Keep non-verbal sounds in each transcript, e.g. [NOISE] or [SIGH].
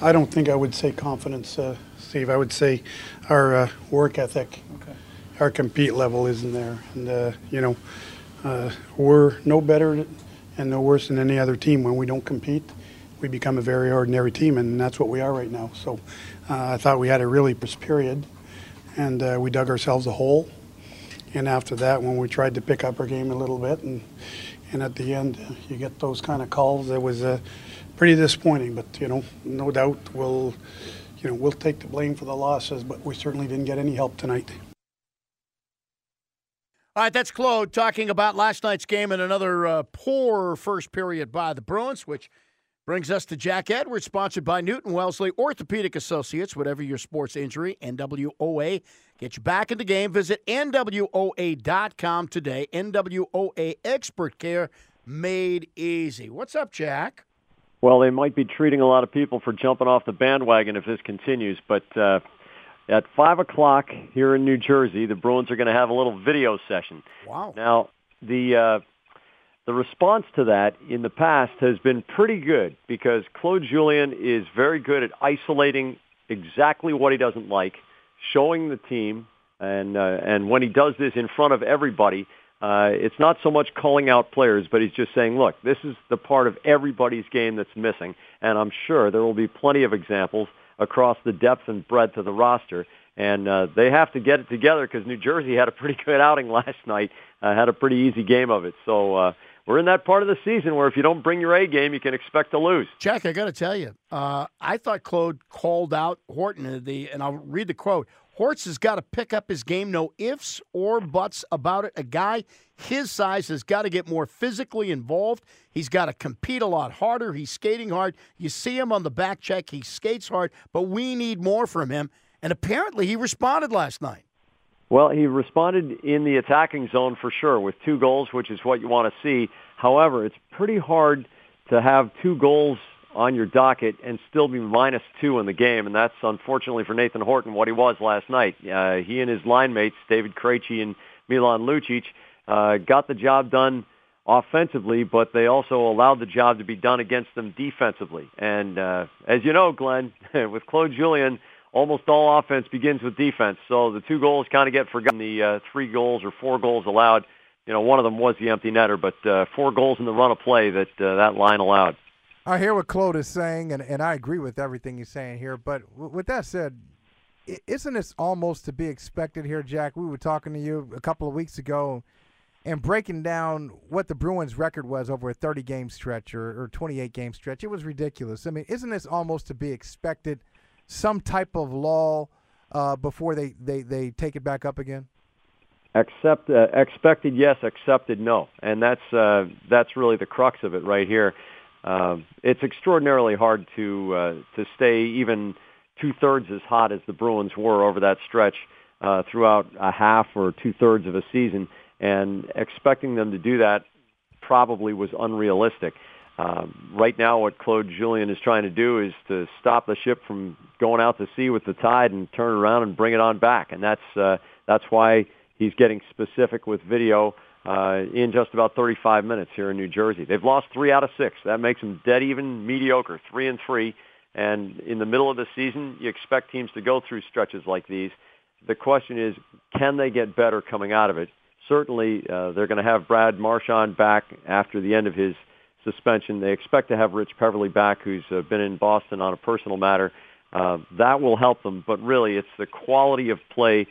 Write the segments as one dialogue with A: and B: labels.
A: I don't think I would say confidence, uh, Steve. I would say our uh, work ethic, okay. our compete level isn't there. And, uh, you know, uh, we're no better and no worse than any other team. When we don't compete, we become a very ordinary team, and that's what we are right now. So uh, I thought we had a really period, and uh, we dug ourselves a hole. And after that, when we tried to pick up our game a little bit, and and at the end, you get those kind of calls. It was uh, pretty disappointing, but you know, no doubt we'll, you know, we'll take the blame for the losses, but we certainly didn't get any help tonight.
B: All right, that's Claude talking about last night's game and another uh, poor first period by the Bruins, which brings us to Jack Edwards, sponsored by Newton Wellesley Orthopedic Associates. Whatever your sports injury, NWOA get you back in the game. Visit NWOA.com today. NWOA Expert Care made easy. What's up, Jack?
C: Well, they might be treating a lot of people for jumping off the bandwagon if this continues, but uh, at 5 o'clock here in New Jersey, the Bruins are going to have a little video session.
B: Wow.
C: Now, the, uh, the response to that in the past has been pretty good because Claude Julien is very good at isolating exactly what he doesn't like, showing the team, and, uh, and when he does this in front of everybody, uh, it's not so much calling out players, but he's just saying, look, this is the part of everybody's game that's missing. And I'm sure there will be plenty of examples across the depth and breadth of the roster. And uh, they have to get it together because New Jersey [LAUGHS] had a pretty good outing last night, uh, had a pretty easy game of it. So uh, we're in that part of the season where if you don't bring your A game, you can expect to lose.
B: Jack, I got to tell you, uh, I thought Claude called out Horton, the, and I'll read the quote. Hortz has got to pick up his game, no ifs or buts about it. A guy his size has got to get more physically involved. He's got to compete a lot harder. He's skating hard. You see him on the back check. He skates hard, but we need more from him. And apparently he responded last night.
C: Well, he responded in the attacking zone for sure with two goals, which is what you want to see. However, it's pretty hard to have two goals on your docket and still be minus two in the game, and that's unfortunately for Nathan Horton what he was last night. Uh, he and his line mates, David Krejci and Milan Lucic, uh, got the job done offensively, but they also allowed the job to be done against them defensively. And uh, as you know, Glenn, [LAUGHS] with Claude Julien, almost all offense begins with defense. So the two goals kind of get forgotten. The uh, three goals or four goals allowed, you know, one of them was the empty netter, but uh, four goals in the run of play that uh, that line allowed.
D: I hear what Claude is saying, and, and I agree with everything he's saying here. But w- with that said, isn't this almost to be expected here, Jack? We were talking to you a couple of weeks ago and breaking down what the Bruins' record was over a 30 game stretch or, or 28 game stretch. It was ridiculous. I mean, isn't this almost to be expected? Some type of law uh, before they, they, they take it back up again?
C: Accept, uh, expected, yes. Accepted, no. And that's, uh, that's really the crux of it right here. Um, it's extraordinarily hard to uh, to stay even two thirds as hot as the Bruins were over that stretch uh, throughout a half or two thirds of a season, and expecting them to do that probably was unrealistic. Um, right now, what Claude Julien is trying to do is to stop the ship from going out to sea with the tide and turn around and bring it on back, and that's uh, that's why he's getting specific with video uh, in just about 35 minutes here in New Jersey. They've lost three out of six. That makes them dead even mediocre, three and three. And in the middle of the season, you expect teams to go through stretches like these. The question is, can they get better coming out of it? Certainly, uh, they're going to have Brad Marchand back after the end of his suspension. They expect to have Rich Peverley back, who's uh, been in Boston on a personal matter. Uh, that will help them, but really, it's the quality of play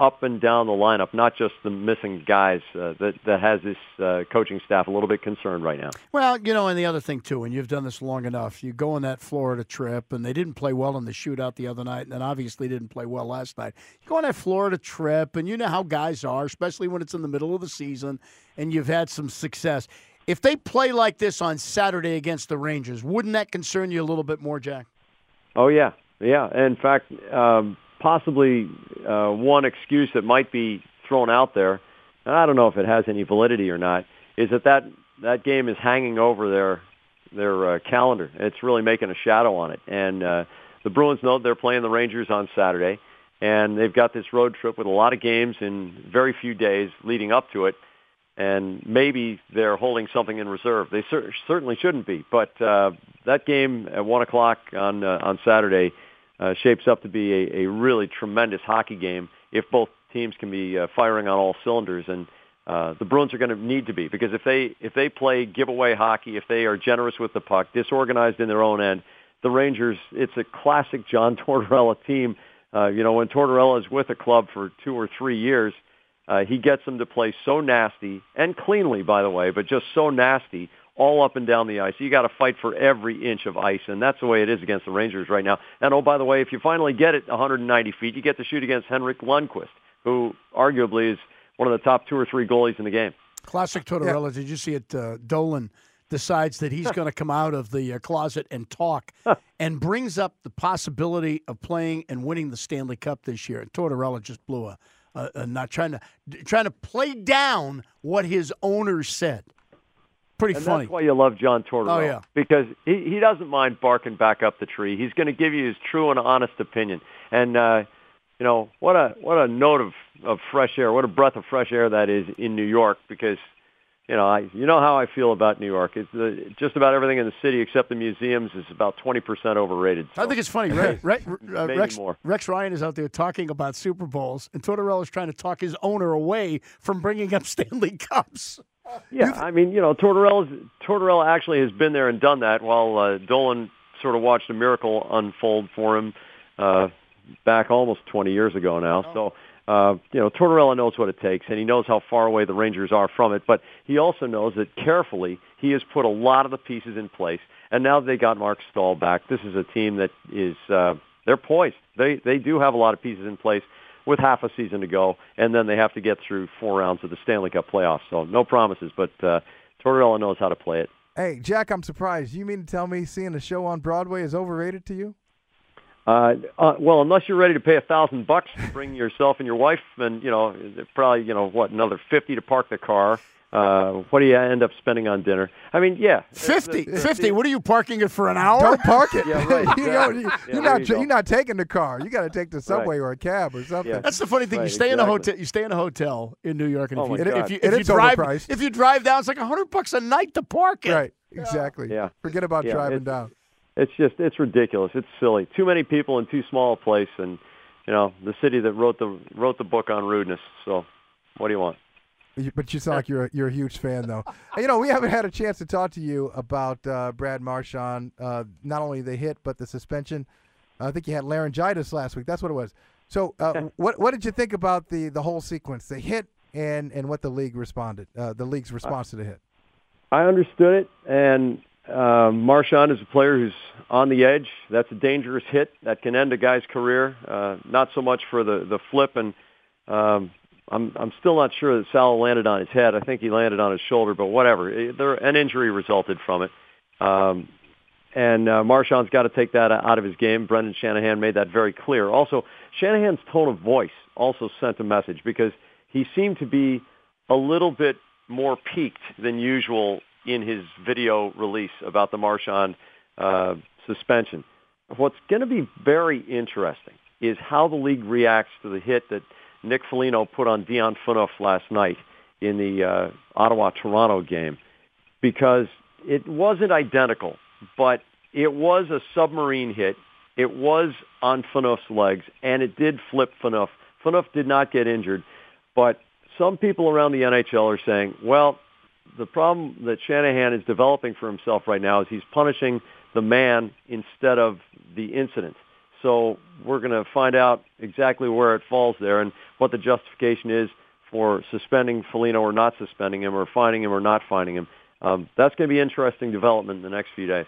C: up and down the lineup, not just the missing guys uh, that that has this uh, coaching staff a little bit concerned right now.
B: Well, you know, and the other thing too, and you've done this long enough, you go on that Florida trip, and they didn't play well in the shootout the other night, and then obviously didn't play well last night. You go on that Florida trip, and you know how guys are, especially when it's in the middle of the season, and you've had some success. If they play like this on Saturday against the Rangers, wouldn't that concern you a little bit more, Jack?
C: Oh yeah, yeah. In fact, um, possibly uh, one excuse that might be thrown out there, and I don't know if it has any validity or not, is that that that game is hanging over their their uh, calendar. It's really making a shadow on it, and uh, the Bruins know they're playing the Rangers on Saturday, and they've got this road trip with a lot of games in very few days leading up to it and maybe they're holding something in reserve. They cer- certainly shouldn't be, but uh, that game at one o'clock on uh, on Saturday uh, shapes up to be a, a really tremendous hockey game if both teams can be uh, firing on all cylinders and. Uh, the Bruins are going to need to be because if they if they play giveaway hockey, if they are generous with the puck, disorganized in their own end, the Rangers it's a classic John [LAUGHS] Tortorella team. Uh, you know when Tortorella is with a club for two or three years, uh, he gets them to play so nasty and cleanly, by the way, but just so nasty all up and down the ice. You got to fight for every inch of ice, and that's the way it is against the Rangers right now. And oh, by the way, if you finally get it 190 feet, you get to shoot against Henrik Lundqvist, who arguably is one of the top two or three goalies in the game.
B: Classic Tortorella. Yeah. Did you see it? Uh, Dolan decides that he's [LAUGHS] going to come out of the uh, closet and talk, [LAUGHS] and brings up the possibility of playing and winning the Stanley Cup this year. And Tortorella just blew a uh, uh, not trying to trying to play down what his owners said. Pretty
C: and
B: funny.
C: That's why you love John Tortorella.
B: Oh yeah,
C: because he he doesn't mind barking back up the tree. He's going to give you his true and honest opinion. And uh, you know what a what a note of of fresh air, what a breath of fresh air that is in New York because you know, I you know how I feel about New York. It's uh, just about everything in the city except the museums is about twenty percent overrated. So.
B: I think it's funny, right? [LAUGHS] right uh, Rex, Rex, Ryan is out there talking about Super Bowls, and Tortorella is trying to talk his owner away from bringing up [LAUGHS] Stanley Cups.
C: Yeah, I mean, you know, Tortorella Tortorella actually has been there and done that, while uh, Dolan sort of watched a miracle unfold for him uh, back almost twenty years ago now. Oh. So uh, you know, Tortorella knows what it takes, and he knows how far away the Rangers are from it. But he also knows that carefully he has put a lot of the pieces in place. And now they got Marc Staal back. This is a team that is uh, they're poised. They they do have a lot of pieces in place with half a season to go, and then they have to get through four rounds of the Stanley Cup playoffs. So no promises, but uh, Tortorella knows how to play it.
D: Hey, Jack, I'm surprised. You mean to tell me seeing a show on Broadway is overrated to you?
C: Uh, uh, well, unless you're ready to pay a thousand bucks to bring yourself and your wife, and you know, probably you know what, another fifty to park the car. Uh, what do you end up spending on dinner? I mean, yeah,
B: 50, 50. What are you parking it for an hour?
D: Don't park it. [LAUGHS]
C: yeah, [LAUGHS] right.
D: you know, you, yeah, are not you are not taking the car. You got to take the subway right. or a cab or something. Yeah.
B: That's the funny thing.
C: Right,
B: you stay
C: exactly.
B: in a hotel. You stay in a hotel in New York, and
C: oh
B: if,
C: you,
B: if you,
D: if
B: you drive,
D: overpriced.
B: if you drive down, it's like hundred bucks a night to park it.
D: Right. Exactly.
C: Yeah.
D: Forget about
C: yeah,
D: driving down
C: it's just it's ridiculous. It's silly. Too many people in too small a place, and you know the city that wrote the wrote the book on rudeness. So, what do you want?
D: But you sound [LAUGHS] like you're a, you're a huge fan, though. you know, we haven't had a chance to talk to you about uh, Brad Marchand. Uh, not only the hit, but the suspension. I think you had laryngitis last week. That's what it was. So, uh, what what did you think about the the whole sequence, the hit, and and what the league responded, uh, the league's response to the hit?
C: I understood it, and uh, Marchand is a player who's on the edge. That's a dangerous hit that can end a guy's career. Uh, not so much for the the flip, and um, I'm I'm still not sure that Sal landed on his head. I think he landed on his shoulder, but whatever. There an injury resulted from it, um, and uh, Marchand's got to take that out of his game. Brendan Shanahan made that very clear. Also, Shanahan's tone of voice also sent a message because he seemed to be a little bit more peaked than usual in his video release about the Marchand uh, suspension. What's going to be very interesting is how the league reacts to the hit that Nick Foligno put on Dion Phaneuf last night in the uh, Ottawa-Toronto game, because it wasn't identical, but it was a submarine hit. It was on Phaneuf's legs, and it did flip Phaneuf. Phaneuf did not get injured, but some people around the NHL are saying, well, the problem that Shanahan is developing for himself right now is he's punishing the man instead of the incident. So we're going to find out exactly where it falls there and what the justification is for suspending Foligno or not suspending him or finding him or not finding him. Um, that's going to be interesting development in the next few days.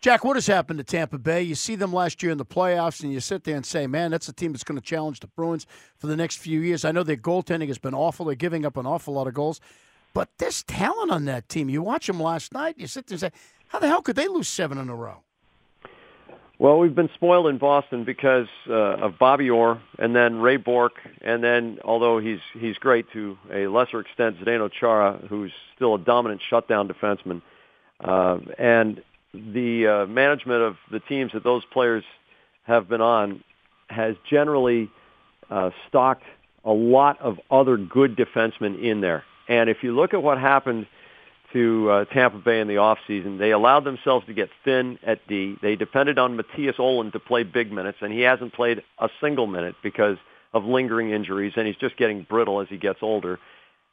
B: Jack, what has happened to Tampa Bay? You see them last year in the playoffs, and you sit there and say, man, that's a team that's going to challenge the Bruins for the next few years. I know their goaltending has been awful. They're giving up an awful lot of goals. But there's talent on that team. You watch them last night, you sit there and say, how the hell could they lose seven in a row?
C: Well, we've been spoiled in Boston because uh, of Bobby Orr and then Ray Bourque, and then although he's he's great to a lesser extent, Zdeno Chara, who's still a dominant shutdown defenseman, uh, and the uh, management of the teams that those players have been on has generally uh, stocked a lot of other good defensemen in there. And if you look at what happened to uh, Tampa Bay in the offseason. They allowed themselves to get thin at D. They depended on Mattias Ohlund to play big minutes, and he hasn't played a single minute because of lingering injuries, and he's just getting brittle as he gets older.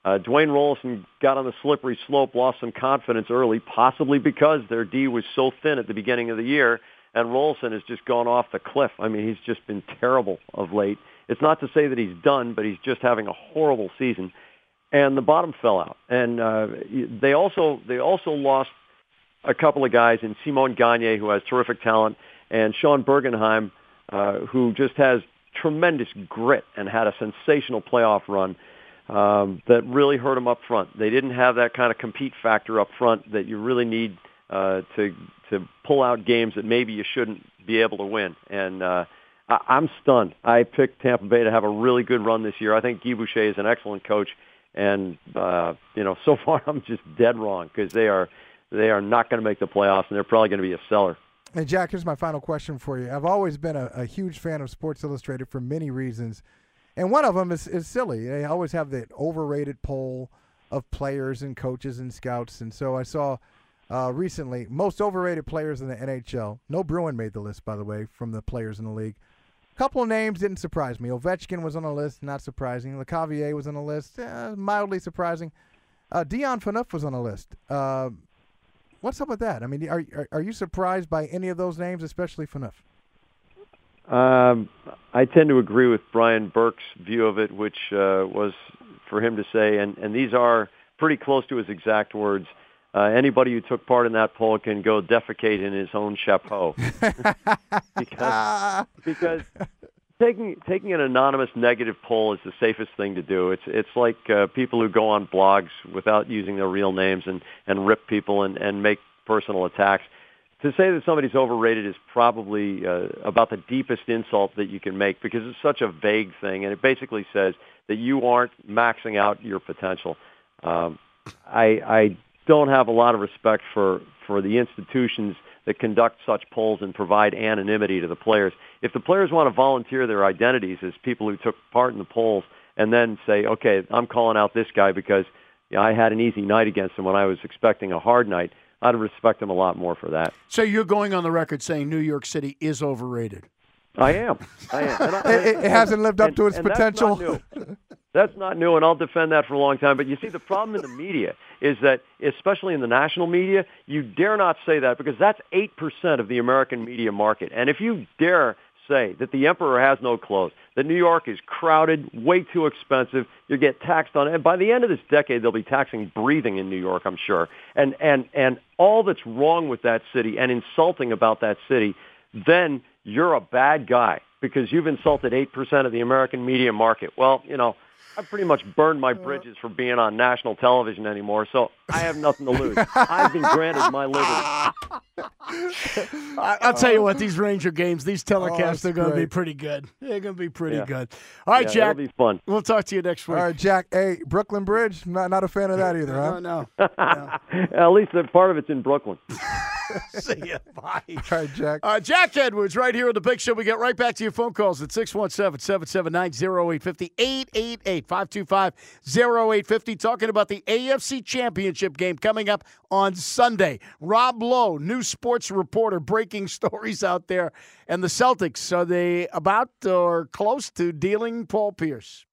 C: Uh, Dwayne Roloson got on the slippery slope, lost some confidence early, possibly because their D was so thin at the beginning of the year, and Roloson has just gone off the cliff. I mean, he's just been terrible of late. It's not to say that he's done, but he's just having a horrible season and the bottom fell out. And uh, they also they also lost a couple of guys in Simon Gagne, who has terrific talent, and Sean Bergenheim, uh, who just has tremendous grit and had a sensational playoff run um, that really hurt them up front. They didn't have that kind of compete factor up front that you really need uh, to to pull out games that maybe you shouldn't be able to win. And uh, I, I'm stunned. I picked Tampa Bay to have a really good run this year. I think Guy Boucher is an excellent coach and uh, you know, [LAUGHS] so far I'm just dead wrong because they are they are not going to make the playoffs, and they're probably going to be a seller.
D: And Jack, here's my final question for you. I've always been a, a huge fan of Sports Illustrated for many reasons, and one of them is, is silly. They always have the overrated poll of players and coaches and scouts, and so I saw. Uh, recently, most overrated players in the NHL. No Bruin made the list, by the way, from the players in the league couple of names didn't surprise me. Ovechkin was on the list, not surprising. Lecavalier was on the list, eh, mildly surprising. Uh, Dion Phaneuf was on the list. Uh, what's up with that? I mean, are, are, are you surprised by any of those names, especially Phaneuf?
C: Um, I tend to agree with Brian Burke's view of it, which uh, was for him to say, and, and these are pretty close to his exact words. Uh, anybody who took part in that poll can go defecate in his own chapeau [LAUGHS] because because taking taking an anonymous negative poll is the safest thing to do. It's it's like uh, people who go on blogs without using their real names and and rip people and and make personal attacks. To say that somebody's overrated is probably uh, about the deepest insult that you can make because it's such a vague thing, and it basically says that you aren't maxing out your potential. Um, I, I don't have a lot of respect for for the institutions that conduct such polls and provide anonymity to the players. If the players want to volunteer their identities as people who took part in the polls and then say, okay, I'm calling out this guy because you know, I had an easy night against him when I was expecting a hard night, I'd respect him a lot more for that.
B: So you're going on the record saying New York City is overrated.
C: I am. I am. I, [LAUGHS]
D: it, it, hasn't lived up
C: and,
D: to its potential. [LAUGHS]
C: That's not, new. and I'll defend that for a long time. But you see, the problem in the media is that, especially in the national media, you dare not say that because that's 8% of the American media market. And if you dare say that the emperor has no clothes, that New York is crowded, way too expensive, you get taxed on it. And by the end of this decade, they'll be taxing breathing in New York, I'm sure. And, and, and all that's wrong with that city and insulting about that city, then you're a bad guy because you've insulted 8% of the American media market. Well, you know, I've pretty much burned my bridges for being on national television anymore, so I have nothing to lose. I've been granted my liberty.
B: I'll tell you what, these Ranger games, these oh, telecasts
D: oh,
B: are going to be pretty good. They're going to be pretty
C: Yeah.
B: good. All right,
C: yeah,
B: Jack.
C: It'll be fun.
B: We'll talk to you next week.
D: All right, Jack. Hey, Brooklyn Bridge. Not not a fan of that either, huh?
B: No, [LAUGHS] no.
C: At least that part of it's in Brooklyn. [LAUGHS]
B: See you. Bye.
D: All right, Jack.
B: Uh, Jack Edwards, right here on the Big Show. We get right back to your phone calls at 617 779 0850 888 525 0850. Talking about the AFC Championship game coming up on Sunday. Rob Lowe, new sports reporter, breaking [LAUGHS] stories out there. And the Celtics, are they about or close to dealing Paul Pierce?